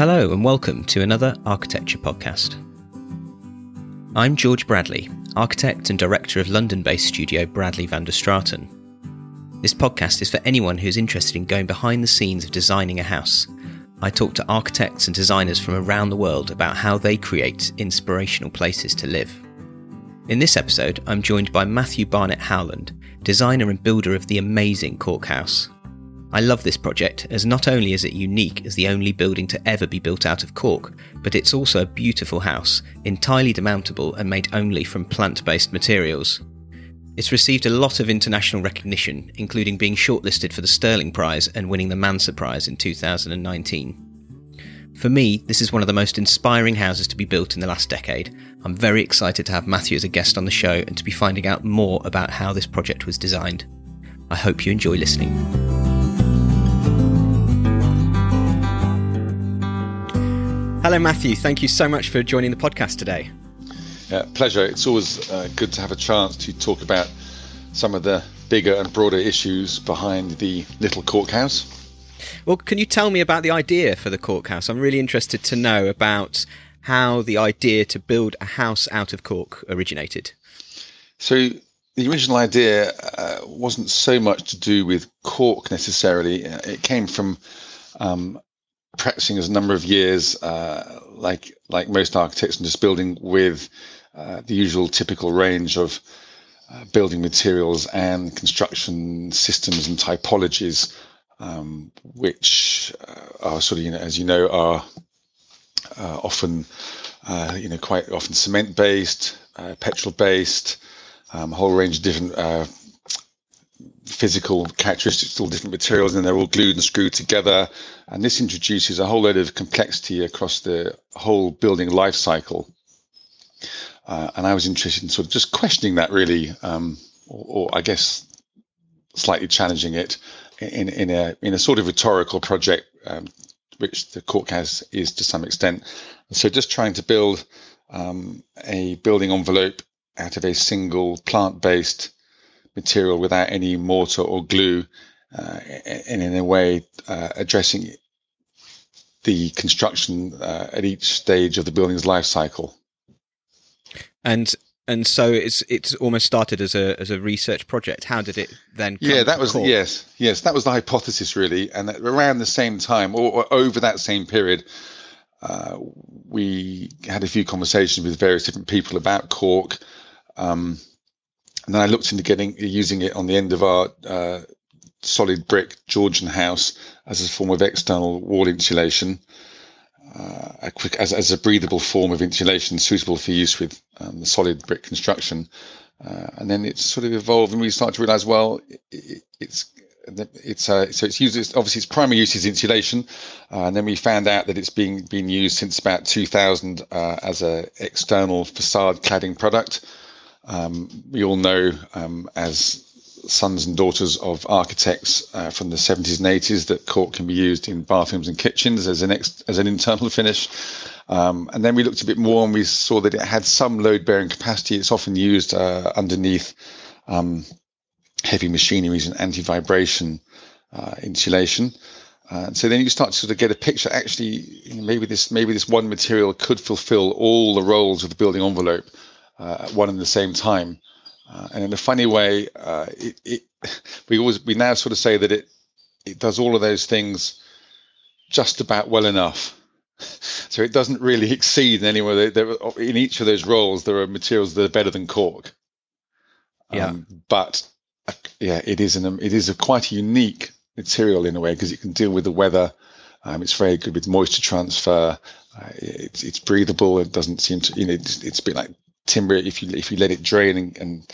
Hello, and welcome to another architecture podcast. I'm George Bradley, architect and director of London based studio Bradley van der Straeten. This podcast is for anyone who's interested in going behind the scenes of designing a house. I talk to architects and designers from around the world about how they create inspirational places to live. In this episode, I'm joined by Matthew Barnett Howland, designer and builder of the amazing Cork House. I love this project as not only is it unique as the only building to ever be built out of cork, but it's also a beautiful house, entirely demountable and made only from plant based materials. It's received a lot of international recognition, including being shortlisted for the Stirling Prize and winning the Manser Prize in 2019. For me, this is one of the most inspiring houses to be built in the last decade. I'm very excited to have Matthew as a guest on the show and to be finding out more about how this project was designed. I hope you enjoy listening. Hello, Matthew. Thank you so much for joining the podcast today. Yeah, pleasure. It's always uh, good to have a chance to talk about some of the bigger and broader issues behind the little Cork House. Well, can you tell me about the idea for the Cork House? I'm really interested to know about how the idea to build a house out of cork originated. So, the original idea uh, wasn't so much to do with cork necessarily. It came from um, practicing as a number of years, uh, like like most architects, and just building with uh, the usual typical range of uh, building materials and construction systems and typologies, um, which uh, are sort of you know as you know are uh, often uh, you know quite often cement based, petrol based, um, a whole range of different physical characteristics, all different materials, and they're all glued and screwed together. And this introduces a whole load of complexity across the whole building life cycle. Uh, and I was interested in sort of just questioning that really, um, or, or, I guess slightly challenging it in, in a in a sort of rhetorical project, um, which the House is to some extent. So just trying to build um, a building envelope out of a single plant-based material without any mortar or glue, uh, and in a way uh, addressing the construction uh, at each stage of the building's life cycle. And and so it's it's almost started as a as a research project. How did it then? yeah, that was yes, yes, that was the hypothesis really, and around the same time or, or over that same period. Uh, we had a few conversations with various different people about cork, um, and then I looked into getting using it on the end of our uh, solid brick Georgian house as a form of external wall insulation, uh, a quick, as, as a breathable form of insulation suitable for use with um, the solid brick construction. Uh, and then it sort of evolved, and we started to realize, well, it, it's it's uh, so it's used. It's, obviously, its primary use is insulation, uh, and then we found out that it's being been used since about 2000 uh, as a external facade cladding product. Um, we all know um, as sons and daughters of architects uh, from the 70s and 80s that cork can be used in bathrooms and kitchens as an ex- as an internal finish. Um, and then we looked a bit more and we saw that it had some load bearing capacity. It's often used uh, underneath um, heavy machineries and anti vibration uh, insulation. Uh, so then you start to sort of get a picture. Actually, maybe this maybe this one material could fulfil all the roles of the building envelope at one and the same time. Uh, and in a funny way, uh, it, it, we always we now sort of say that it it does all of those things just about well enough. So it doesn't really exceed in any way. There, in each of those roles, there are materials that are better than cork. Yeah, um, but uh, yeah, it is an it is a quite a unique material in a way because it can deal with the weather. Um, it's very good with moisture transfer. Uh, it's it's breathable. It doesn't seem to you know it's, it's a bit like timber if you if you let it drain and, and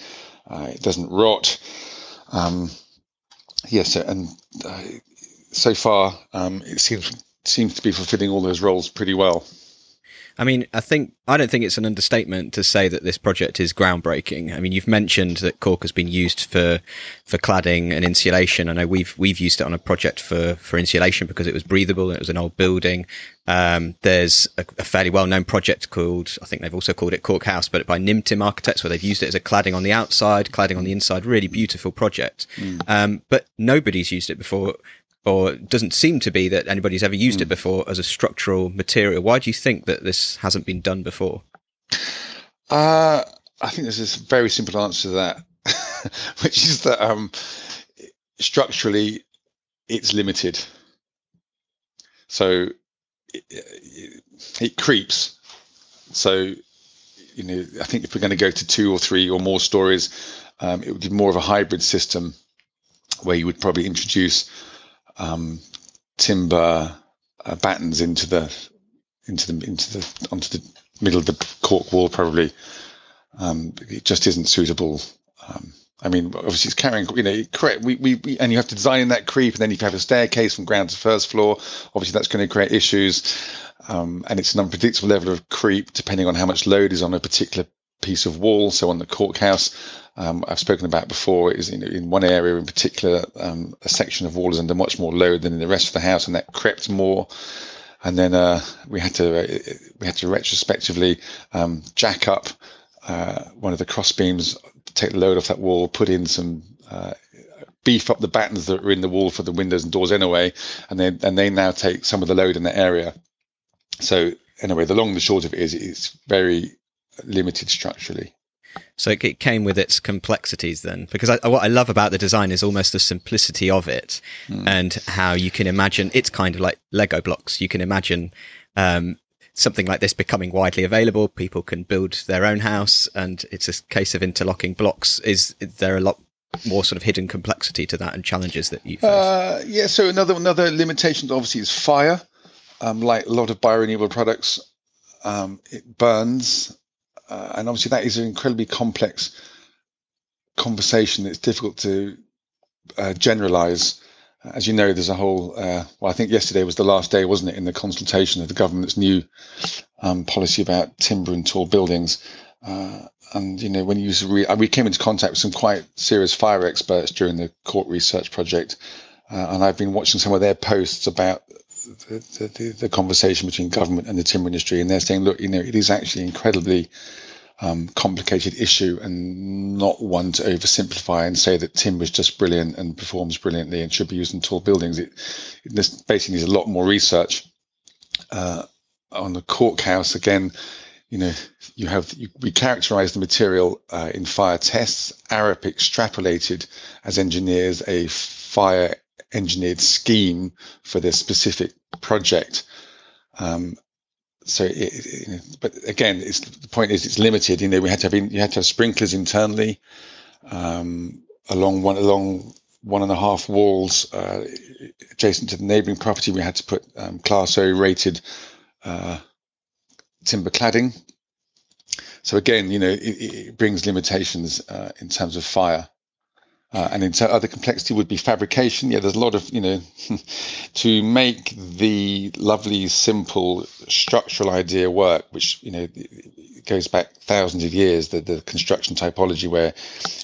uh, it doesn't rot. Um, yes, and uh, so far um, it seems seems to be fulfilling all those roles pretty well. I mean, I think I don't think it's an understatement to say that this project is groundbreaking. I mean, you've mentioned that cork has been used for for cladding and insulation. I know we've we've used it on a project for for insulation because it was breathable and it was an old building. Um, there's a, a, fairly well known project called I think they've also called it Cork House, but by Nimtim Architects, where they've used it as a cladding on the outside, cladding on the inside. Really beautiful project. Mm. Um, but nobody's used it before or it doesn't seem to be that anybody's ever used mm. it hmm. before as a structural material. Why do you think that this hasn't been done before? Uh, I think there's a very simple answer to that, which is that um, structurally it's limited. So it, it, it creeps. So you know, I think if we're going to go to two or three or more stories, um, it would be more of a hybrid system where you would probably introduce um, timber uh, battens into the into the into the onto the middle of the cork wall. Probably um, it just isn't suitable. Um, I mean, obviously, it's carrying, you know, correct. We, we, we, and you have to design in that creep, and then if you have a staircase from ground to first floor. Obviously, that's going to create issues. Um, and it's an unpredictable level of creep depending on how much load is on a particular piece of wall. So on the cork house, um, I've spoken about before, is in, in one area in particular, um, a section of wall is under much more load than in the rest of the house, and that crept more. And then uh, we had to uh, we had to retrospectively um, jack up uh, one of the cross beams, take the load off that wall, put in some uh, beef up the battens that are in the wall for the windows and doors anyway, and then and they now take some of the load in that area. So anyway, the long and the short of it is it's very limited structurally. So it came with its complexities then, because I, what I love about the design is almost the simplicity of it, mm. and how you can imagine it's kind of like Lego blocks. You can imagine um, something like this becoming widely available. People can build their own house, and it's a case of interlocking blocks. Is there a lot more sort of hidden complexity to that and challenges that you face? Uh, yeah. So another another limitation obviously is fire. Um, like a lot of biorenewable products, um, it burns uh, and obviously that is an incredibly complex conversation It's difficult to uh, generalize. As you know, there's a whole. Uh, well, I think yesterday was the last day, wasn't it, in the consultation of the government's new um, policy about timber and tall buildings. Uh, and you know, when you re- we came into contact with some quite serious fire experts during the cork research project, uh, and I've been watching some of their posts about the, the, the, conversation between government and the timber industry, and they're saying, look, you know, it is actually incredibly um, complicated issue and not one to oversimplify and say that timber is just brilliant and performs brilliantly and should be used in tall buildings. It, this basically needs a lot more research. Uh, on the cork house, again, you know, you have you, we characterize the material uh, in fire tests. Arup extrapolated as engineers a fire engineered scheme for this specific project. Um, so, it, but again, it's the point is it's limited. You know, we had to have you had to have sprinklers internally um, along one along one and a half walls uh, adjacent to the neighbouring property. We had to put um, Class O rated uh, timber cladding. So again, you know, it, it brings limitations uh, in terms of fire. Uh, and in t- other complexity would be fabrication. Yeah, there's a lot of, you know, to make the lovely, simple structural idea work, which, you know, goes back thousands of years, the, the construction typology where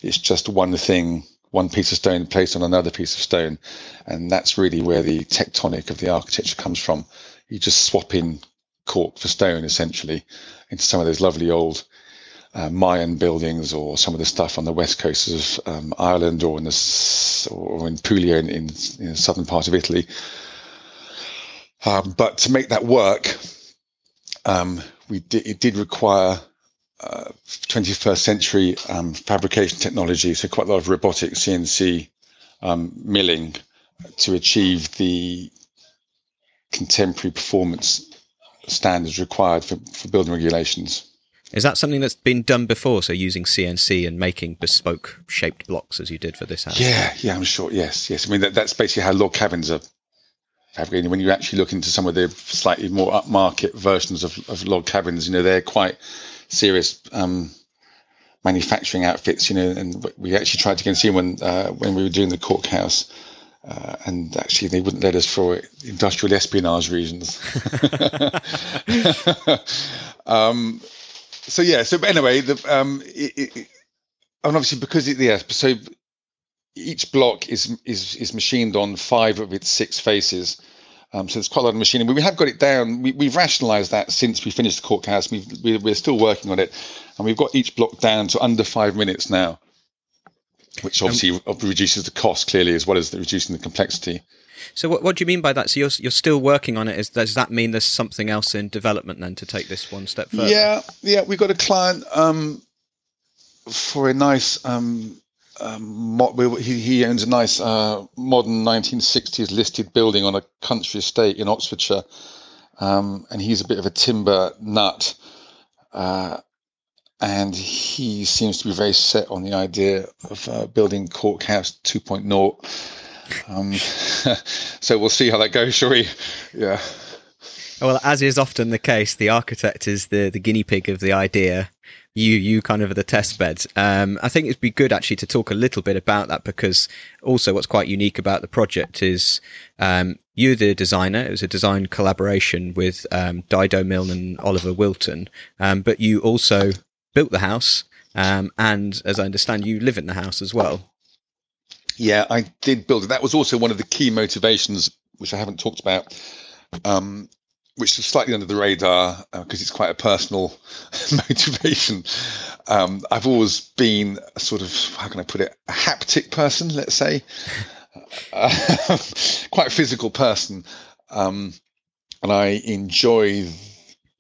it's just one thing, one piece of stone placed on another piece of stone. And that's really where the tectonic of the architecture comes from. You just swap in cork for stone, essentially, into some of those lovely old uh, Mayan buildings or some of the stuff on the west coast of um, Ireland or in the or in Puglia in, in, in the southern part of Italy. Um, but to make that work, um, we did, it did require uh, 21st century um, fabrication technology, so quite a lot of robotic CNC um, milling to achieve the contemporary performance standards required for, for building regulations. Is that something that's been done before? So using CNC and making bespoke shaped blocks as you did for this house? Yeah, yeah, I'm sure. Yes, yes. I mean, that, that's basically how log cabins are fabricated. When you actually look into some of the slightly more upmarket versions of, of log cabins, you know, they're quite serious um, manufacturing outfits, you know, and we actually tried to go and see when, uh, when we were doing the cork house. Uh, and actually, they wouldn't let us for industrial espionage reasons. um, so yeah. So anyway, the um, it, it, and obviously because it, yeah, so each block is is is machined on five of its six faces. Um, so there's quite a lot of machining. We have got it down. We, have rationalised that since we finished the cork house. we we're still working on it, and we've got each block down to under five minutes now, which obviously um, reduces the cost clearly as well as the reducing the complexity. So what, what do you mean by that? So you're you're still working on it. Is, does that mean there's something else in development then to take this one step further? Yeah, yeah. We got a client um, for a nice. Um, um, he, owns a nice uh, modern 1960s listed building on a country estate in Oxfordshire, um, and he's a bit of a timber nut. Uh, and he seems to be very set on the idea of uh, building Cork House 2.0 um, so we'll see how that goes, shall we? Yeah. Well, as is often the case, the architect is the, the guinea pig of the idea. You you kind of are the test bed. Um, I think it'd be good actually to talk a little bit about that because also what's quite unique about the project is um, you're the designer. It was a design collaboration with um, Dido Milne and Oliver Wilton, um, but you also built the house, um, and as I understand, you live in the house as well. Yeah, I did build it. That was also one of the key motivations, which I haven't talked about, um, which is slightly under the radar because uh, it's quite a personal motivation. Um, I've always been a sort of, how can I put it, a haptic person, let's say, uh, quite a physical person. Um, and I enjoy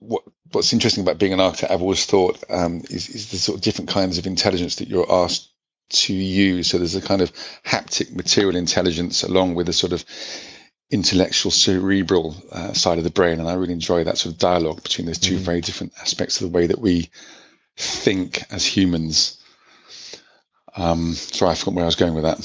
what what's interesting about being an architect. I've always thought um, is, is the sort of different kinds of intelligence that you're asked to use. So there's a kind of haptic material intelligence along with a sort of intellectual cerebral uh, side of the brain. And I really enjoy that sort of dialogue between those 2 mm-hmm. very different aspects of the way that we think as humans. Um, sorry, I forgot where I was going with that.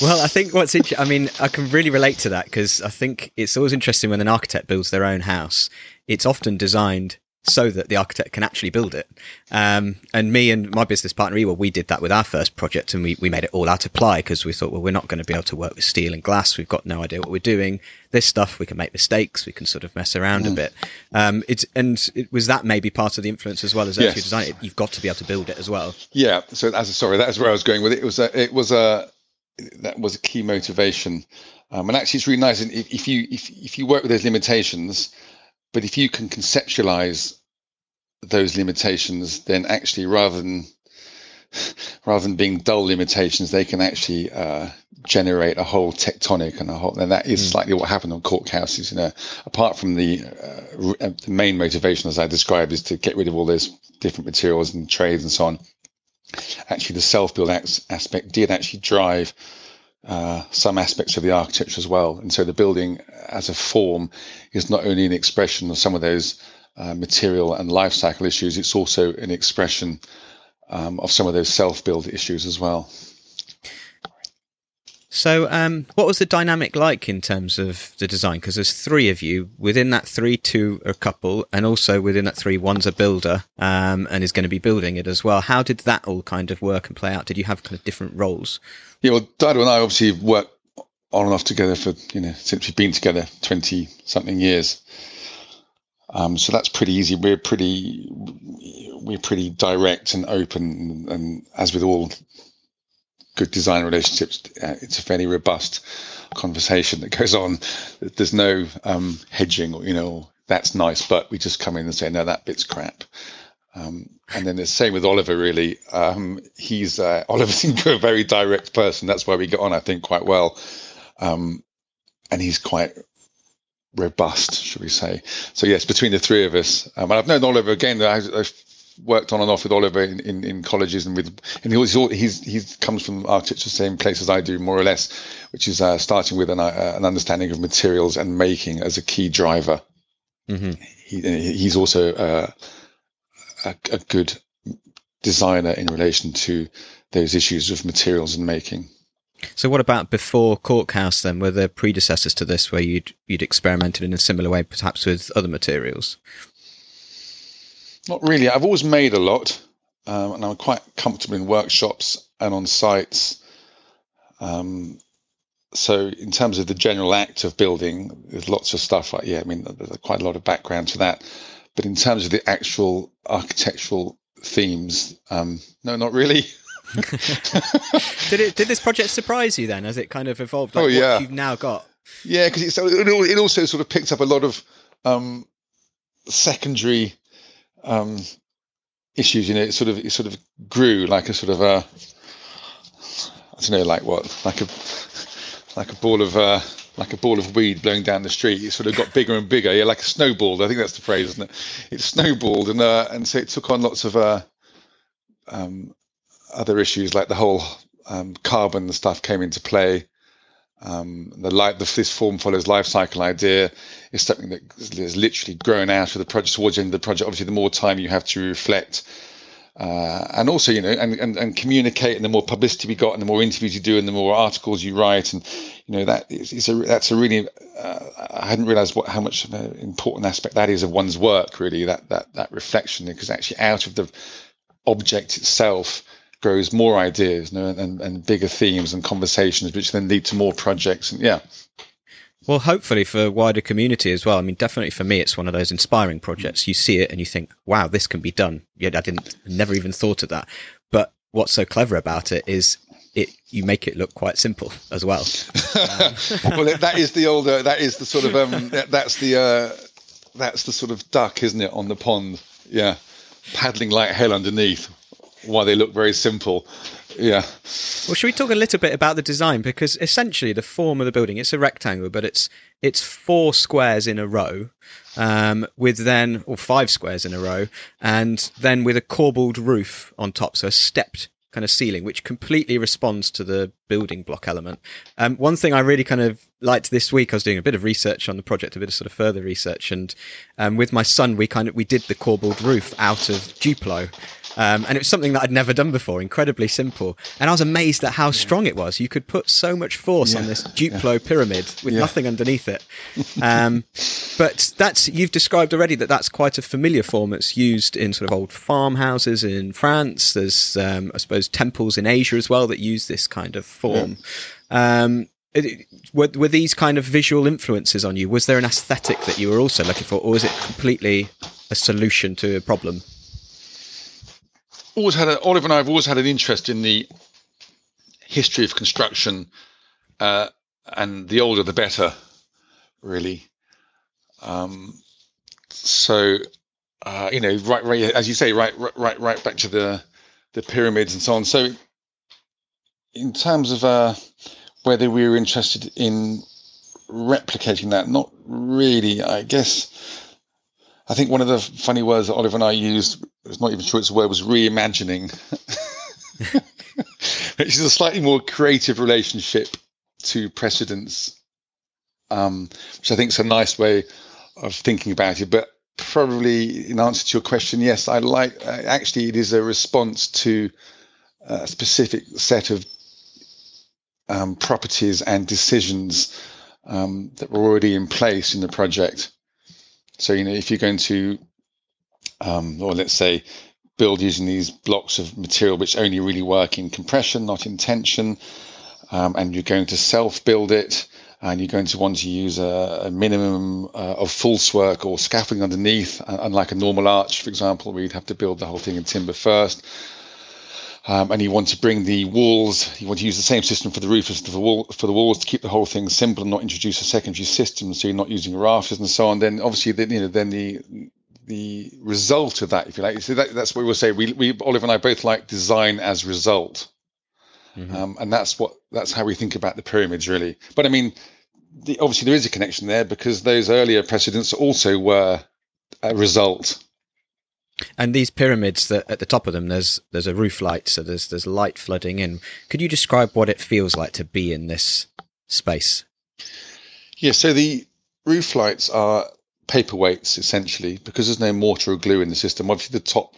Well, I think what's interesting, I mean, I can really relate to that because I think it's always interesting when an architect builds their own house. It's often designed so that the architect can actually build it. Um, and me and my business partner, Ewa, we did that with our first project and we, we made it all out of ply because we thought, well, we're not going to be able to work with steel and glass. We've got no idea what we're doing. This stuff, we can make mistakes. We can sort of mess around mm. a bit. Um, it's, and it was that maybe part of the influence as well as yes. design it. You've got to be able to build it as well. Yeah. So as a, sorry, that's where I was going with it. It was a, it was a, that was a key motivation. Um, and actually it's really nice. And if, if you, if, if you work with those limitations, but if you can conceptualize those limitations, then actually rather than rather than being dull limitations, they can actually uh, generate a whole tectonic and a whole. And that is mm. slightly what happened on Cork houses. You know, apart from the uh, uh, the main motivation, as I described, is to get rid of all those different materials and trades and so on. Actually, the self-build aspect did actually drive uh, some aspects of the architecture as well. And so the building as a form is not only an expression of some of those uh, material and life cycle issues, it's also an expression um, of some of those self build issues as well. So, um, what was the dynamic like in terms of the design? Because there's three of you. Within that three, two are a couple, and also within that three, one's a builder um, and is going to be building it as well. How did that all kind of work and play out? Did you have kind of different roles? Yeah, well, Dido and I obviously worked on and off together for you know since we've been together twenty something years. Um, so that's pretty easy. We're pretty we're pretty direct and open, and as with all good design relationships, uh, it's a fairly robust conversation that goes on. There's no um, hedging, or you know, that's nice, but we just come in and say, no, that bit's crap. Um, and then the same with Oliver. Really, um, he's uh, Oliver's a very direct person. That's why we get on, I think, quite well. Um, and he's quite robust, should we say? So yes, between the three of us, um, and I've known Oliver again. I, have worked on and off with Oliver in, in, in colleges and with, and he's he's he comes from architecture, the same place as I do, more or less, which is uh, starting with an, uh, an understanding of materials and making as a key driver. Mm-hmm. He, he's also uh, a, a good designer in relation to those issues of materials and making. So, what about before Cork House? Then, were there predecessors to this where you'd you'd experimented in a similar way, perhaps with other materials? Not really. I've always made a lot, um, and I'm quite comfortable in workshops and on sites. Um, so, in terms of the general act of building, there's lots of stuff. Like, yeah, I mean, there's quite a lot of background to that. But in terms of the actual architectural themes, um, no, not really. did it? Did this project surprise you then, as it kind of evolved? Like oh yeah, you've now got. Yeah, because it, it also sort of picked up a lot of um, secondary um, issues. You know, it sort of it sort of grew like a sort of a I don't know, like what, like a like a ball of uh, like a ball of weed blowing down the street. It sort of got bigger and bigger. Yeah, like a snowball. I think that's the phrase, isn't it? It snowballed, and uh, and so it took on lots of uh, um, other issues, like the whole um, carbon stuff came into play. Um, the light, the, this form follows life cycle idea is something that is literally grown out of the project towards the end of the project. Obviously, the more time you have to reflect uh, and also, you know, and, and, and communicate, and the more publicity we got, and the more interviews you do, and the more articles you write, and you know that is, a that's a really uh, I hadn't realised what how much of an important aspect that is of one's work, really that that that reflection, because actually out of the object itself grows more ideas, you know, and, and bigger themes and conversations, which then lead to more projects, and yeah, well, hopefully for a wider community as well. I mean, definitely for me, it's one of those inspiring projects. You see it and you think, "Wow, this can be done." Yeah, I didn't, never even thought of that. But what's so clever about it is it you make it look quite simple as well. Um. well, that is the older. That is the sort of um. That's the uh. That's the sort of duck, isn't it, on the pond? Yeah, paddling like hell underneath. Why they look very simple yeah. Well, should we talk a little bit about the design because essentially the form of the building it's a rectangle, but it's it's four squares in a row, um, with then or five squares in a row, and then with a corbelled roof on top, so a stepped kind of ceiling, which completely responds to the building block element. Um, one thing I really kind of liked this week, I was doing a bit of research on the project, a bit of sort of further research, and um, with my son, we kind of we did the corbelled roof out of Duplo, um, and it was something that I'd never done before, incredibly simple. And I was amazed at how strong it was. You could put so much force yeah. on this Duplo yeah. pyramid with yeah. nothing underneath it. Um, but that's you've described already that that's quite a familiar form. It's used in sort of old farmhouses in France. There's, um, I suppose, temples in Asia as well that use this kind of form. Um, were, were these kind of visual influences on you? Was there an aesthetic that you were also looking for, or was it completely a solution to a problem? Always had a, Oliver and I have always had an interest in the history of construction, uh, and the older the better, really. Um, so, uh, you know, right, right, as you say, right, right, right back to the the pyramids and so on. So, in terms of uh, whether we were interested in replicating that, not really. I guess I think one of the funny words that Oliver and I used, was not even sure it's a word, was reimagining, which is a slightly more creative relationship to precedents, um, which I think is a nice way of thinking about it. But probably in answer to your question, yes, I like, actually, it is a response to a specific set of um, properties and decisions um, that were already in place in the project so, you know, if you're going to, um, or let's say, build using these blocks of material which only really work in compression, not in tension, um, and you're going to self build it, and you're going to want to use a, a minimum uh, of false work or scaffolding underneath, uh, unlike a normal arch, for example, you'd have to build the whole thing in timber first. Um, and you want to bring the walls, you want to use the same system for the roof as for the, wall, for the walls to keep the whole thing simple and not introduce a secondary system, so you're not using rafters and so on. Then obviously, the, you know, then the the result of that, if you like, so that, that's what we will say. We, we, Oliver and I both like design as result, mm-hmm. um, and that's what that's how we think about the pyramids, really. But I mean, the, obviously there is a connection there because those earlier precedents also were a result and these pyramids that at the top of them, there's there's a roof light, so there's there's light flooding in. Could you describe what it feels like to be in this space? Yeah, so the roof lights are paperweights essentially because there's no mortar or glue in the system. Obviously, the top,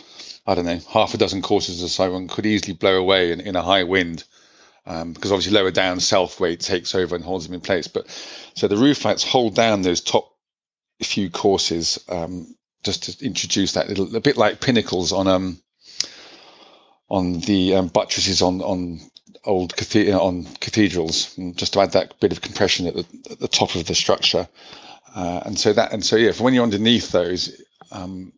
I don't know, half a dozen courses or so could easily blow away in, in a high wind. Um, because obviously lower down self weight takes over and holds them in place. But so the roof lights hold down those top few courses um, just to introduce that little a bit like pinnacles on um on the um, buttresses on on old cathed- on cathedrals, just to add that bit of compression at the, at the top of the structure. Uh, and so that and so yeah, for when you're underneath those, um,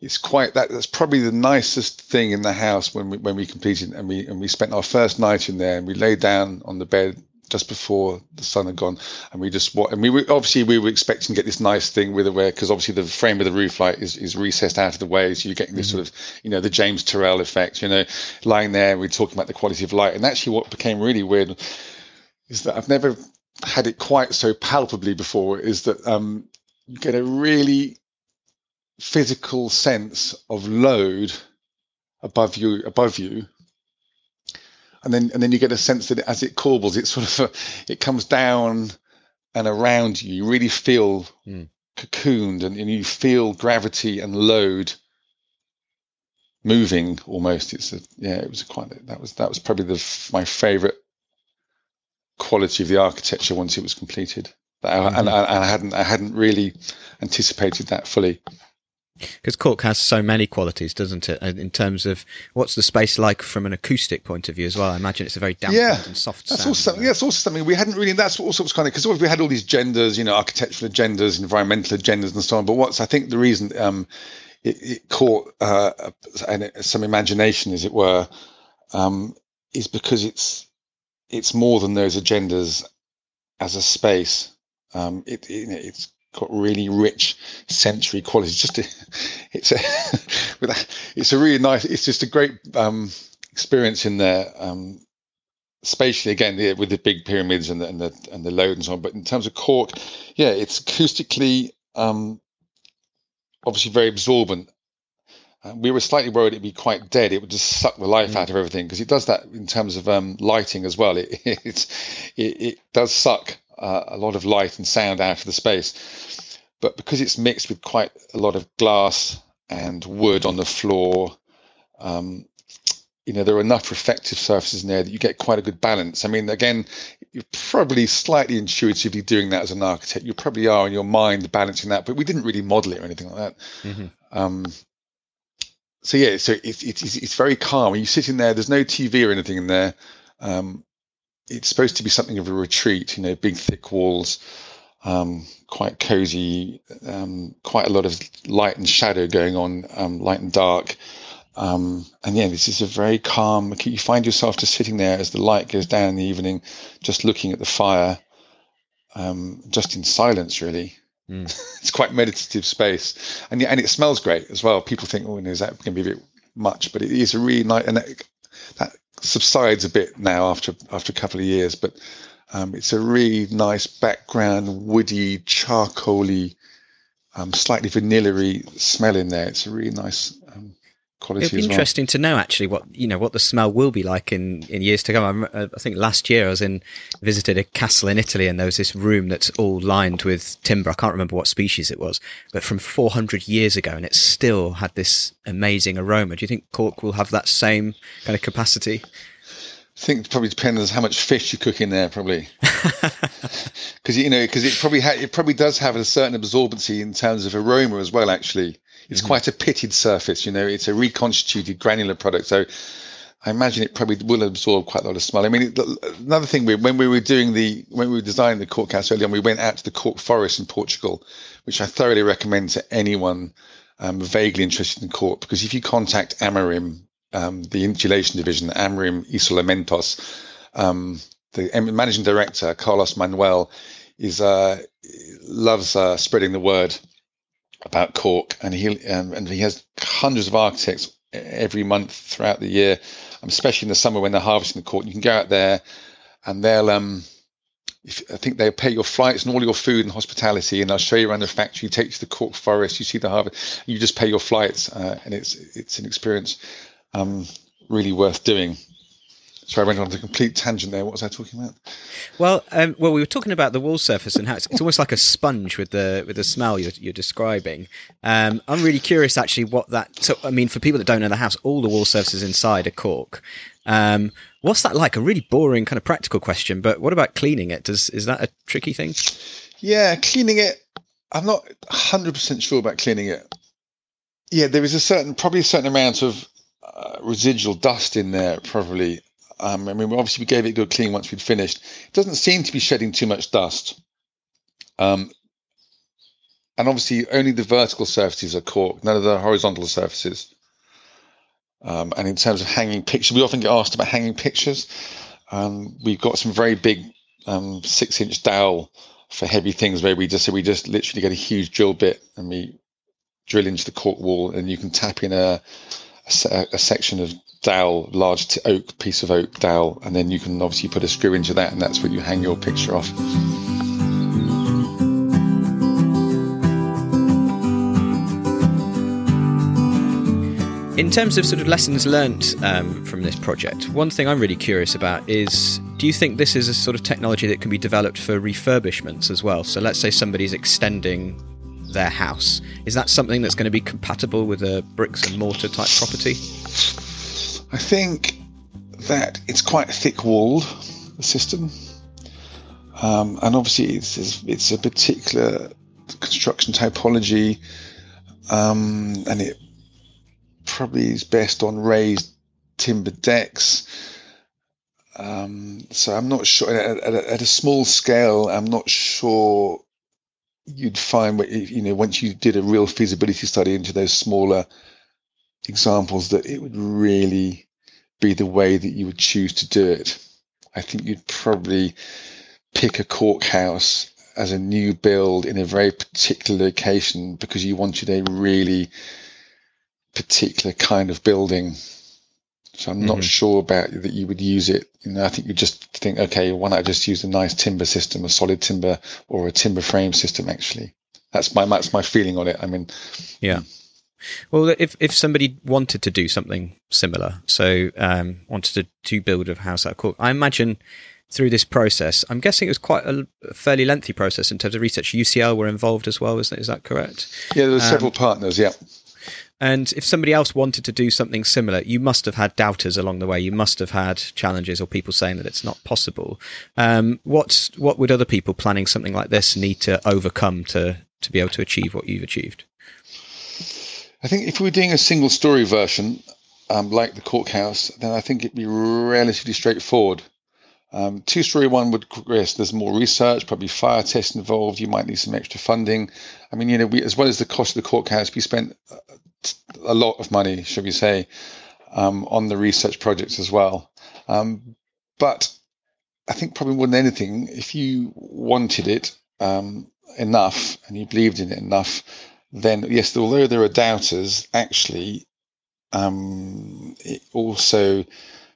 it's quite that. That's probably the nicest thing in the house when we when we completed and we and we spent our first night in there and we lay down on the bed just before the sun had gone, and we just what and we were obviously we were expecting to get this nice thing with the where because obviously the frame of the roof light is, is recessed out of the way, so you're getting this mm-hmm. sort of you know the James Turrell effect, you know, lying there. We're talking about the quality of light, and actually what became really weird is that I've never had it quite so palpably before is that um, you get a really physical sense of load above you above you. And then and then you get a sense that as it corbels it sort of uh, it comes down and around you. You really feel mm. cocooned and, and you feel gravity and load moving almost. It's a yeah it was quite that was that was probably the my favorite quality of the architecture once it was completed mm-hmm. and, and I hadn't i hadn't really anticipated that fully because Cork has so many qualities, doesn't it? In terms of what's the space like from an acoustic point of view as well. I imagine it's a very damp yeah, and soft. That's sound, also something. Yeah, it's also something we hadn't really. That's also was kind of because we had all these genders, you know, architectural agendas, environmental agendas, and so on. But what's I think the reason um, it, it, caught uh, some imagination, as it were, um, is because it's it's more than those agendas as a space. Um, it, it, it's got really rich sensory qualities. Just a, it's a it's a really nice. It's just a great um, experience in there. Um, spatially again with the big pyramids and the, and the and the load and so on. But in terms of Cork, yeah, it's acoustically um, obviously very absorbent. Uh, we were slightly worried it'd be quite dead. It would just suck the life mm. out of everything because it does that in terms of um, lighting as well. It, it, it does suck uh, a lot of light and sound out of the space. But because it's mixed with quite a lot of glass and wood on the floor, um, you know, there are enough reflective surfaces in there that you get quite a good balance. I mean, again, you're probably slightly intuitively doing that as an architect. You probably are in your mind balancing that, but we didn't really model it or anything like that. Mm-hmm. Um, so yeah, so it's, it's it's very calm. You sit in there, there's no TV or anything in there. Um, it's supposed to be something of a retreat, you know, big thick walls, um, quite cozy, um, quite a lot of light and shadow going on, um, light and dark. Um, and yeah, this is a very calm. You find yourself just sitting there as the light goes down in the evening, just looking at the fire, um, just in silence, really. Mm. it's quite meditative space, and and it smells great as well. People think, oh, is that going to be a bit much? But it is a really nice, and that, that subsides a bit now after after a couple of years, but um, it's a really nice background, woody, charcoaly, um, slightly vanilla smell in there. It's a really nice quality. It'd be interesting well. to know actually what you know what the smell will be like in, in years to come. I, uh, I, think last year I was in visited a castle in Italy and there was this room that's all lined with timber. I can't remember what species it was, but from 400 years ago, and it still had this amazing aroma. Do you think Cork will have that same kind of capacity? I think it probably depends on how much fish you cook in there, probably, because you know, because it probably ha- it probably does have a certain absorbency in terms of aroma as well. Actually, it's mm-hmm. quite a pitted surface. You know, it's a reconstituted granular product, so I imagine it probably will absorb quite a lot of smell. I mean, it, another thing, we, when we were doing the when we were designing the cork house earlier on, we went out to the cork forest in Portugal, which I thoroughly recommend to anyone um, vaguely interested in cork, because if you contact Amorim um, the insulation division, Amorim Isolamentos. Um, the managing director, Carlos Manuel, is uh, loves uh, spreading the word about Cork, and he um, and he has hundreds of architects every month throughout the year, um, especially in the summer when they're harvesting the cork. You can go out there, and they'll um, if, I think they'll pay your flights and all your food and hospitality, and they'll show you around the factory, take you to the cork forest, you see the harvest, you just pay your flights, uh, and it's it's an experience um, really worth doing. So I went on a complete tangent there. What was I talking about? Well, um, well, we were talking about the wall surface and how it's, it's almost like a sponge with the with the smell you're, you're describing. Um, I'm really curious, actually, what that. So, I mean, for people that don't know the house, all the wall surfaces inside are cork. Um, what's that like? A really boring kind of practical question, but what about cleaning it? Does is that a tricky thing? Yeah, cleaning it. I'm not 100 percent sure about cleaning it. Yeah, there is a certain, probably a certain amount of uh, residual dust in there, probably. Um, I mean, obviously, we gave it a good clean once we'd finished. It doesn't seem to be shedding too much dust. Um, and obviously, only the vertical surfaces are cork, none of the horizontal surfaces. Um, and in terms of hanging pictures, we often get asked about hanging pictures. Um, we've got some very big um, six-inch dowel for heavy things where we just so we just literally get a huge drill bit and we drill into the cork wall, and you can tap in a a, a section of dowel, large t- oak piece of oak dowel, and then you can obviously put a screw into that, and that's where you hang your picture off. In terms of sort of lessons learned um, from this project, one thing I'm really curious about is do you think this is a sort of technology that can be developed for refurbishments as well? So let's say somebody's extending their house. Is that something that's going to be compatible with a bricks and mortar type property? I think that it's quite a thick walled, system. Um, and obviously, it's, it's a particular construction typology, um, and it probably is best on raised timber decks. Um, so I'm not sure at, at, at, a small scale. I'm not sure you'd find you know once you did a real feasibility study into those smaller examples that it would really be the way that you would choose to do it. I think you'd probably pick a cork house as a new build in a very particular location because you wanted a really particular kind of building. So I'm mm-hmm. not sure about that you would use it. You know, I think you just think, okay, why not just use a nice timber system, a solid timber or a timber frame system? Actually, that's my that's my feeling on it. I mean, yeah. Well, if if somebody wanted to do something similar, so um, wanted to, to build a house out of cork, I imagine through this process, I'm guessing it was quite a, fairly lengthy process in terms of research. UCL were involved as well, is that, is that correct? Yeah, there were um, several partners. Yeah. And if somebody else wanted to do something similar, you must have had doubters along the way. You must have had challenges or people saying that it's not possible. Um, what what would other people planning something like this need to overcome to to be able to achieve what you've achieved? I think if we were doing a single story version, um, like the Cork House, then I think it'd be relatively straightforward. Um, two story one would yes, there's more research, probably fire tests involved. You might need some extra funding. I mean, you know, we, as well as the cost of the Cork House, we spent a lot of money, should we say, um, on the research projects as well. Um, but I think probably more than anything, if you wanted it um, enough and you believed in it enough, then yes, although there are doubters, actually, um, it also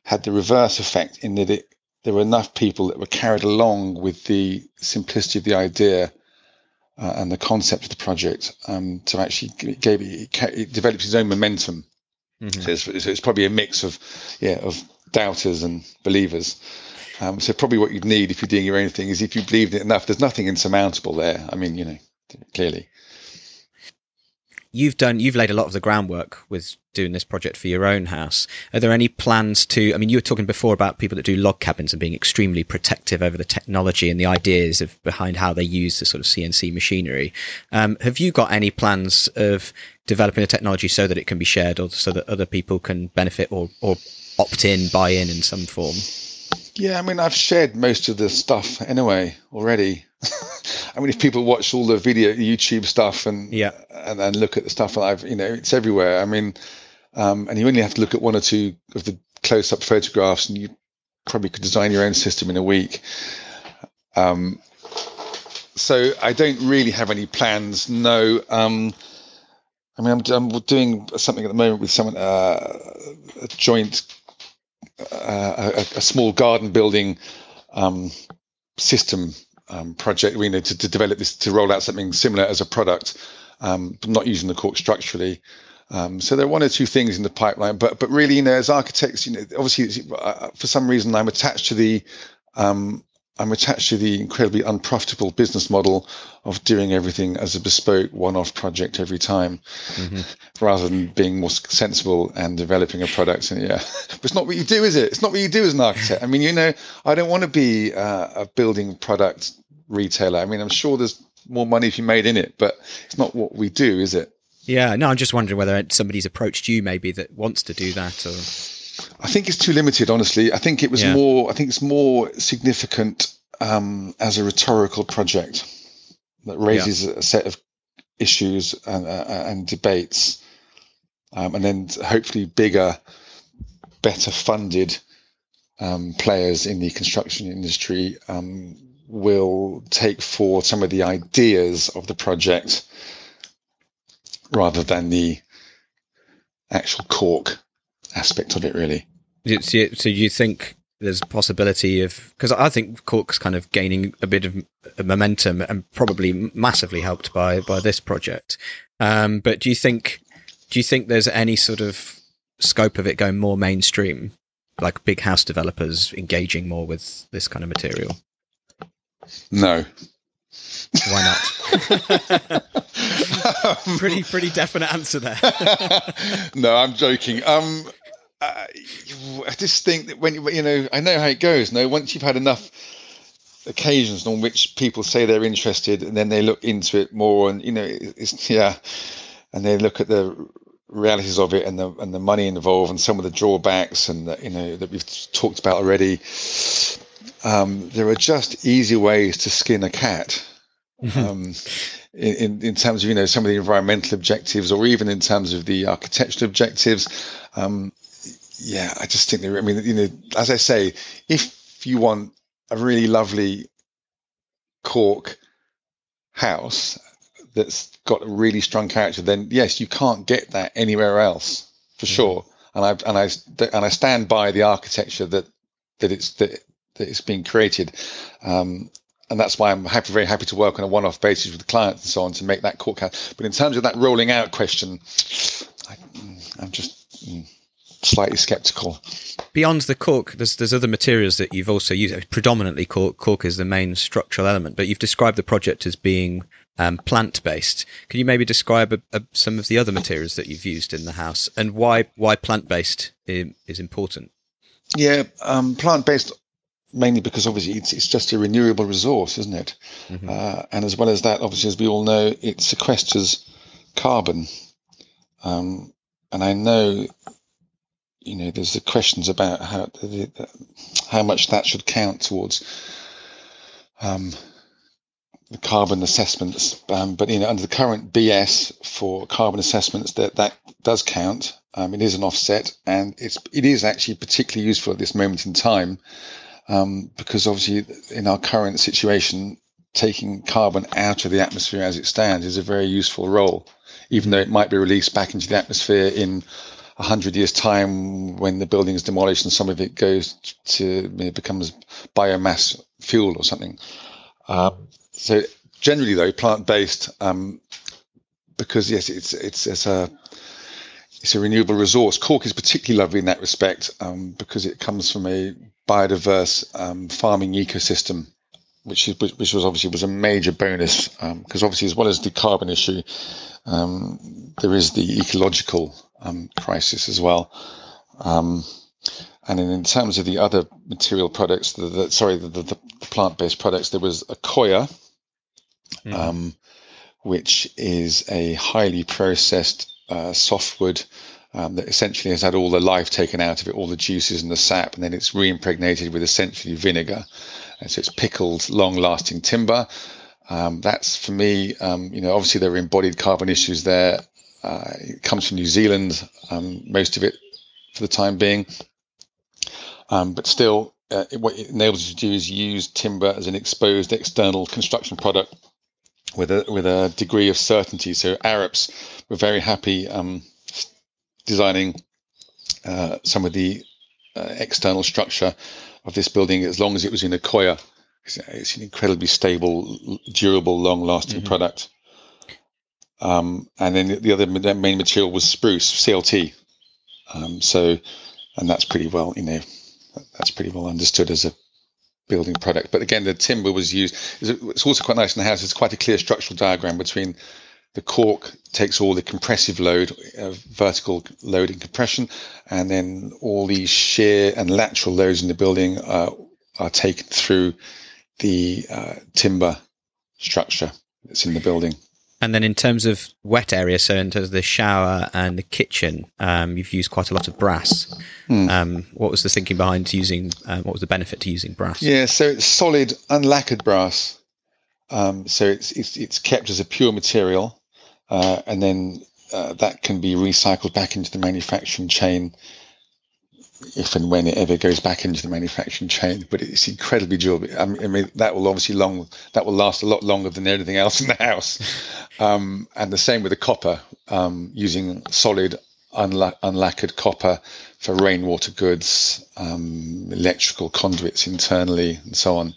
had the reverse effect in that it there were enough people that were carried along with the simplicity of the idea uh, and the concept of the project um, to actually gave it, it developed its own momentum. Mm-hmm. So, it's, so, it's, probably a mix of yeah of doubters and believers. Um, so probably what you'd need if you're doing your own thing is if you believed it enough. There's nothing insurmountable there. I mean, you know, clearly you've done you've laid a lot of the groundwork with doing this project for your own house. Are there any plans to i mean you were talking before about people that do log cabins and being extremely protective over the technology and the ideas of behind how they use the sort of cnc machinery. Um, have you got any plans of developing a technology so that it can be shared or so that other people can benefit or, or opt in buy in in some form yeah i mean i've shared most of the stuff anyway already I mean, if people watch all the video YouTube stuff and yeah, and, and look at the stuff that I've, you know, it's everywhere. I mean, um, and you only have to look at one or two of the close-up photographs, and you probably could design your own system in a week. Um, so I don't really have any plans. No. Um, I mean, I'm, I'm, doing something at the moment with someone, uh, a joint, a, a, small garden building um, system um, project, we need to, to, develop this to roll out something similar as a product, um, not using the cork structurally. Um, so there are one or two things in the pipeline, but but really, you know, as architects, you know, obviously, uh, for some reason, I'm attached to the um, I'm attached to the incredibly unprofitable business model of doing everything as a bespoke one-off project every time, mm-hmm. rather than being more sensible and developing a product. And yeah, but it's not what you do, is it? It's not what you do as an architect. I mean, you know, I don't want to be uh, a building product retailer. I mean, I'm sure there's more money to be made in it, but it's not what we do, is it? Yeah, no, I'm just wondering whether somebody's approached you maybe that wants to do that or I think it's too limited, honestly. I think it was yeah. more. I think it's more significant um, as a rhetorical project that raises yeah. a set of issues and, uh, and debates, um, and then hopefully bigger, better funded um, players in the construction industry um, will take forward some of the ideas of the project rather than the actual cork aspect of it, really. So, you think there's a possibility of because I think Cork's kind of gaining a bit of momentum and probably massively helped by by this project. Um, but do you think do you think there's any sort of scope of it going more mainstream, like big house developers engaging more with this kind of material? No. Why not? um, pretty pretty definite answer there. no, I'm joking. Um, uh, I just think that when you know, I know how it goes. No, once you've had enough occasions on which people say they're interested, and then they look into it more, and you know, it's yeah, and they look at the realities of it and the and the money involved and some of the drawbacks and the, you know that we've talked about already. Um, there are just easy ways to skin a cat. Mm-hmm. Um, in, in terms of you know some of the environmental objectives or even in terms of the architectural objectives um, yeah i just think i mean you know as i say if you want a really lovely cork house that's got a really strong character then yes you can't get that anywhere else for mm-hmm. sure and i and i and i stand by the architecture that that it's that, that it's been created um, and that's why I'm happy, very happy to work on a one-off basis with the clients and so on to make that cork out. But in terms of that rolling out question, I, am just mm, slightly skeptical. Beyond the cork, there's there's other materials that you've also used. Predominantly, cork, cork is the main structural element, but you've described the project as being um, plant-based. Can you maybe describe a, a, some of the other materials that you've used in the house and why why plant-based is important? Yeah, um, plant-based mainly because obviously it's, it's just a renewable resource, isn't it? Mm-hmm. Uh, and as well as that, obviously, as we all know, it sequesters carbon. Um, and I know, you know, there's the questions about how the, the, how much that should count towards um, the carbon assessments. Um, but you know, under the current BS for carbon assessments, that that does count. Um, it is an offset, and it's it is actually particularly useful at this moment in time um, because obviously in our current situation, taking carbon out of the atmosphere as it stands is a very useful role, even though it might be released back into the atmosphere in a hundred years' time when the building is demolished and some of it goes to know, becomes biomass fuel or something. Um, so generally, though, plant-based, um, because yes, it's it's it's a it's a renewable resource. Cork is particularly lovely in that respect um, because it comes from a biodiverse um, farming ecosystem, which is which was obviously was a major bonus because um, obviously as well as the carbon issue, um, there is the ecological um, crisis as well. Um, and in terms of the other material products, the, the sorry, the, the, the plant-based products, there was Accoya, mm. which is a highly processed uh, softwood um, that essentially has had all the life taken out of it, all the juices and the sap, and then it's reimpregnated with essentially vinegar. And so it's pickled, long-lasting timber. Um, that's for me, um, you know, obviously there are embodied carbon issues there. Uh, it comes from New Zealand, um, most of it for the time being. Um, but still, uh, it, what it enables you to do is use timber as an exposed external construction product with a with a degree of certainty. So Arups were very happy um, designing uh, some of the uh, external structure of this building as long as it was in Accoya. It's an incredibly stable, durable, long-lasting mm-hmm. product. Um, and then the other main material was spruce, CLT. Um, so, and that's pretty well, you know, that's pretty well understood as a building product. But again, the timber was used. It's also quite nice in the house. It's quite a clear structural diagram between the cork takes all the compressive load, uh, vertical load and compression, and then all the shear and lateral loads in the building uh, are taken through the uh, timber structure that's in the building. And then in terms of wet area, so in terms of the shower and the kitchen, um, you've used quite a lot of brass. Mm. Um, what was the thinking behind using? Uh, what was the benefit to using brass? Yeah, so it's solid, unlacquered brass. Um, so it's, it's it's kept as a pure material uh, and then uh, that can be recycled back into the manufacturing chain if and when it ever goes back into the manufacturing chain. But it's incredibly durable. I mean, that will obviously long that will last a lot longer than anything else in the house. Um, and the same with the copper, um, using solid unla- unlacquered copper for rainwater goods, um, electrical conduits internally, and so on.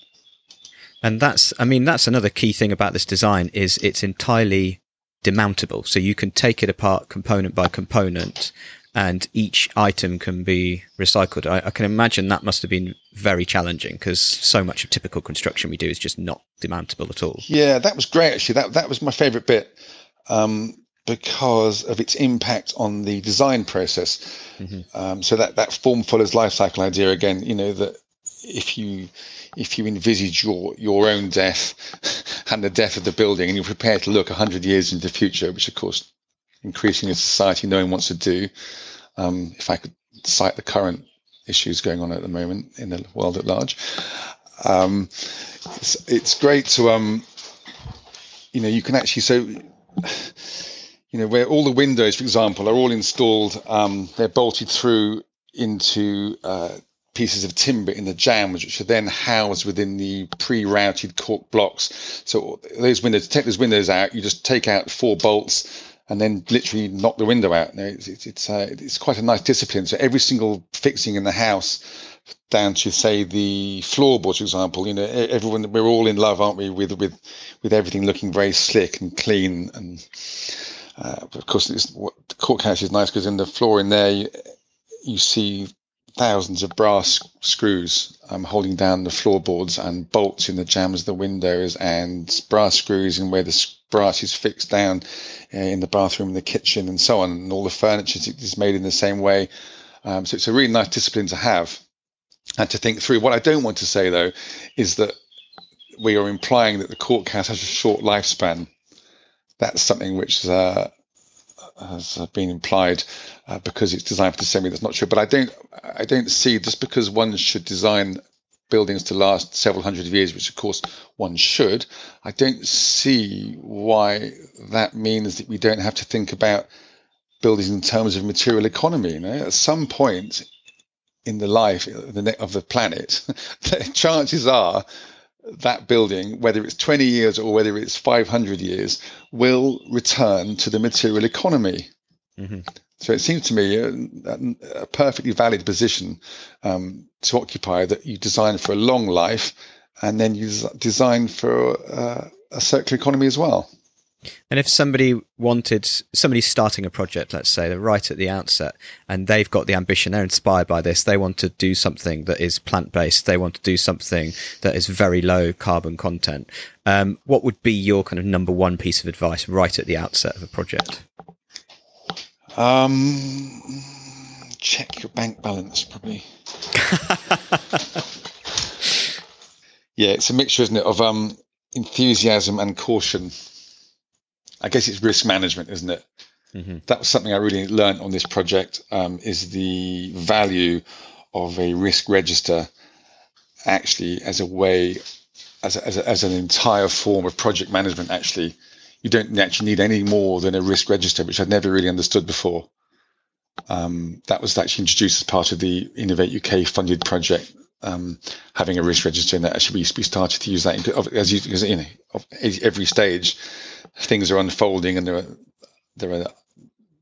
And that's, I mean, that's another key thing about this design is it's entirely demountable. So you can take it apart component by component and each item can be recycled. I, I can imagine that must have been very challenging because so much of typical construction we do is just not demountable at all. Yeah, that was great actually. That that was my favourite bit. Um, because of its impact on the design process. Mm-hmm. Um, so that that form follows life cycle idea again. You know that if you if you envisage your your own death and the death of the building, and you're prepared to look hundred years into the future, which of course increasingly society no one wants to do. Um, if I could cite the current issues going on at the moment in the world at large, um, it's, it's great to um, you know you can actually so you know, where all the windows, for example, are all installed, um, they're bolted through into uh, pieces of timber in the jambs, which are then housed within the pre-routed cork blocks. So those windows, take those windows out, you just take out four bolts and then literally knock the window out. It's it's it's, uh, it's quite a nice discipline. So every single fixing in the house, down to say the floorboards, for example, you know, everyone we're all in love, aren't we, with with with everything looking very slick and clean and uh, of course, what, the is nice because in the floor in there, you, you see thousands of brass screws um, holding down the floorboards and bolts in the jambs of the windows and brass screws in where the brass is fixed down uh, in the bathroom and the kitchen and so on. And all the furniture is made in the same way. Um, so it's a really nice discipline to have and to think through. What I don't want to say, though, is that we are implying that the Cork House has a short lifespan that's something which uh, has been implied uh, because it's designed for the semi. That's not true. But I don't I don't see just because one should design buildings to last several hundred years, which of course one should. I don't see why that means that we don't have to think about buildings in terms of material economy. You know? At some point in the life of the planet, chances are that building, whether it's 20 years or whether it's 500 years, will return to the material economy. Mm-hmm. So it seems to me a, a perfectly valid position um, to occupy that you design for a long life and then you design for uh, a circular economy as well. And if somebody wanted, somebody's starting a project, let's say, they're right at the outset, and they've got the ambition, they're inspired by this, they want to do something that is plant based, they want to do something that is very low carbon content. Um, what would be your kind of number one piece of advice right at the outset of a project? Um, check your bank balance, probably. yeah, it's a mixture, isn't it, of um, enthusiasm and caution. I guess it's risk management, isn't it? Mm-hmm. That was something I really learned on this project. Um, is the value of a risk register actually as a way, as a, as, a, as an entire form of project management. Actually, you don't actually need any more than a risk register, which I'd never really understood before. Um, that was actually introduced as part of the Innovate UK funded project um, having a risk register and that actually we, started to use that as you, you know, every stage things are unfolding and there are there are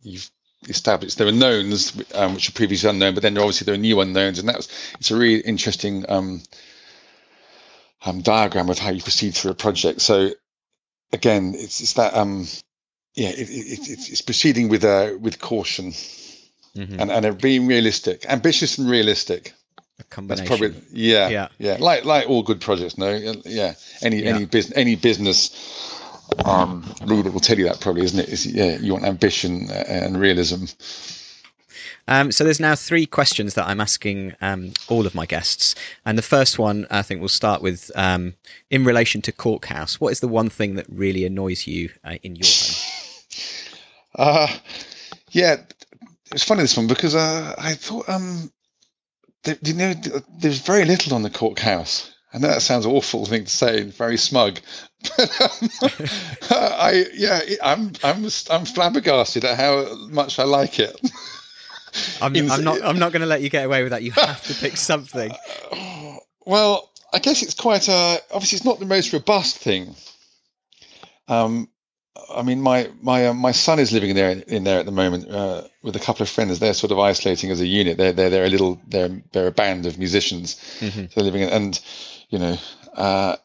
you've established there are knowns um, which are previously unknown, but then obviously there are new unknowns, and that's it's a really interesting um, um, diagram of how you proceed through a project. So again, it's it's that um, yeah, it, it, it's, it's proceeding with uh, with caution mm-hmm. and and being realistic, ambitious and realistic. A combination. That's probably yeah, yeah, yeah. Like like all good projects, no, yeah. Any yeah. any business any business um, leader will tell you that probably, isn't it? Is yeah, you want ambition and realism. Um, so there's now three questions that I'm asking um, all of my guests, and the first one I think we'll start with um, in relation to Cork House. What is the one thing that really annoys you uh, in your home? Uh, yeah, it's funny this one because uh, I thought um, there, you know there's very little on the Cork House. I know that sounds awful thing to say, very smug, but um, I yeah, I'm I'm I'm flabbergasted at how much I like it. I'm, I'm not I'm not going to let you get away with that. You have to pick something. Well, I guess it's quite a obviously it's not the most robust thing. Um, I mean, my my uh, my son is living in there in there at the moment uh, with a couple of friends. They're sort of isolating as a unit. They're they're they're a little they're they're a band of musicians. Mm-hmm. They're living in, and you know, uh,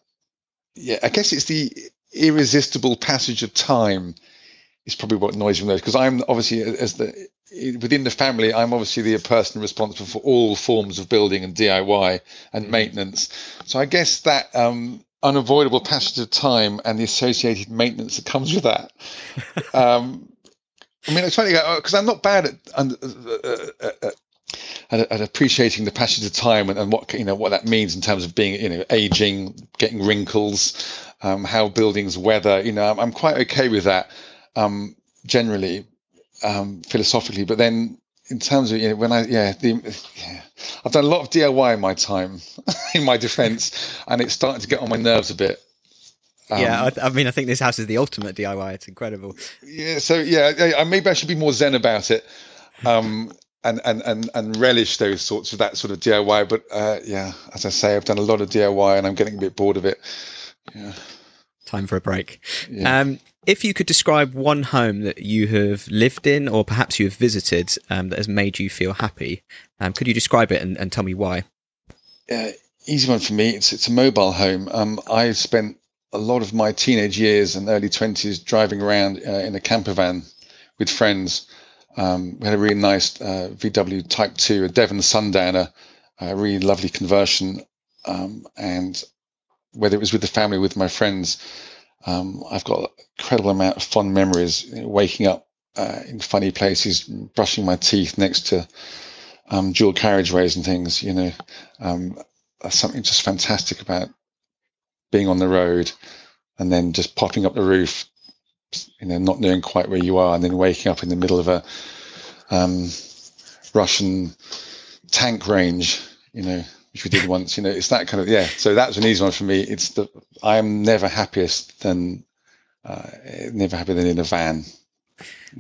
yeah, I guess it's the irresistible passage of time is probably what annoys me most because I'm obviously as the within the family, I'm obviously the person responsible for all forms of building and DIY and maintenance. So I guess that um, unavoidable passage of time and the associated maintenance that comes with that. um, I mean, it's funny because uh, I'm not bad at, uh, uh, uh, at, at, appreciating the passage of time and, and, what you know what that means in terms of being you know aging, getting wrinkles, um, how buildings weather. You know, I'm, I'm quite okay with that um, generally um, philosophically, but then in terms of you know when I yeah the yeah, I've done a lot of DIY in my time in my defence, and it's starting to get on my nerves a bit. Um, yeah, I, I, mean, I think this house is the ultimate DIY. It's incredible. Yeah, so yeah, maybe I should be more zen about it, um, and and and and relish those sorts of that sort of DIY. But uh, yeah, as I say, I've done a lot of DIY, and I'm getting a bit bored of it. Yeah. Time for a break. Yeah. Um, if you could describe one home that you have lived in or perhaps you have visited um, that has made you feel happy, um, could you describe it and, and tell me why? Uh, easy one for me. It's, it's a mobile home. Um, I spent a lot of my teenage years and early 20s driving around uh, in a camper van with friends. Um, we had a really nice uh, VW Type 2, a Devon Sundowner, a really lovely conversion. Um, and whether it was with the family, with my friends, um, I've got an incredible amount of fond memories. Waking up uh, in funny places, brushing my teeth next to um, dual carriageways and things. You know, um, something just fantastic about being on the road and then just popping up the roof. You know, not knowing quite where you are, and then waking up in the middle of a um, Russian tank range. You know, which we did once. You know, it's that kind of yeah. So that's an easy one for me. It's the I am never happiest than uh, never happier than in a van.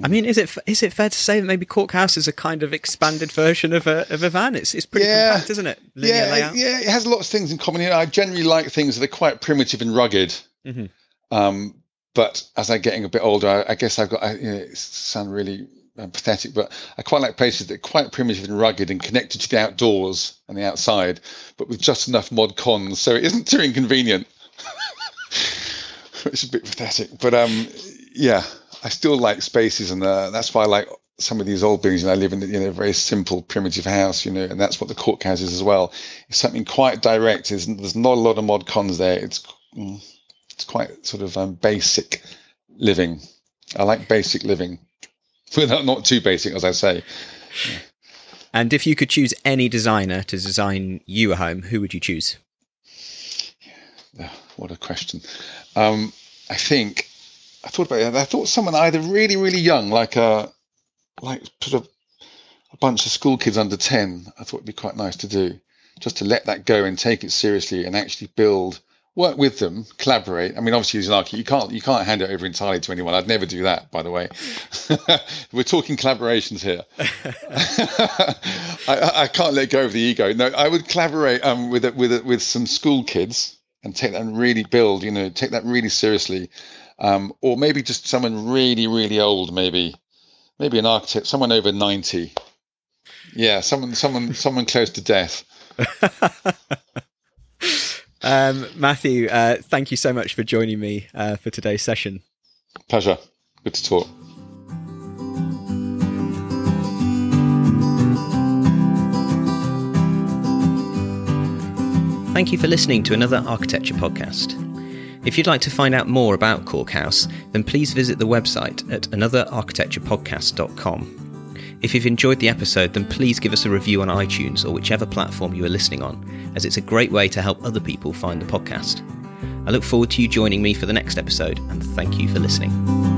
I mean, is it is it fair to say that maybe Cork House is a kind of expanded version of a of a van? It's it's pretty yeah. compact, isn't it? Linear yeah, layout. yeah. It has lots of things in common. You know, I generally like things that are quite primitive and rugged. Mm-hmm. Um, but as I'm getting a bit older, I, I guess I've got. I, you know, it sound really uh, pathetic, but I quite like places that are quite primitive and rugged and connected to the outdoors and the outside, but with just enough mod cons so it isn't too inconvenient. it's a bit pathetic, but um, yeah, I still like spaces, and uh, that's why I like some of these old buildings. And I live in you know a very simple, primitive house, you know, and that's what the Cork house is as well. It's something quite direct. There's, there's not a lot of mod cons there. It's mm, it's quite sort of um, basic living. I like basic living. Without not too basic, as I say. Yeah. And if you could choose any designer to design you a home, who would you choose? Yeah, what a question. Um, I think I thought about it. I thought someone either really, really young, like a like sort of a bunch of school kids under ten. I thought it'd be quite nice to do, just to let that go and take it seriously and actually build work with them, collaborate. I mean, obviously, as an architect, you can't you can't hand it over entirely to anyone. I'd never do that, by the way. We're talking collaborations here. I, I, can't let go of the ego. No, I would collaborate um, with with with some school kids and take that and really build. You know, take that really seriously, um, or maybe just someone really really old, maybe maybe an architect, someone over ninety. Yeah, someone someone someone close to death. Um, Matthew, uh, thank you so much for joining me uh, for today's session. Pleasure. Good to talk. Thank you for listening to another architecture podcast. If you'd like to find out more about Cork House, then please visit the website at anotherarchitecturepodcast.com. If you've enjoyed the episode, then please give us a review on iTunes or whichever platform you are listening on, as it's a great way to help other people find the podcast. I look forward to you joining me for the next episode, and thank you for listening.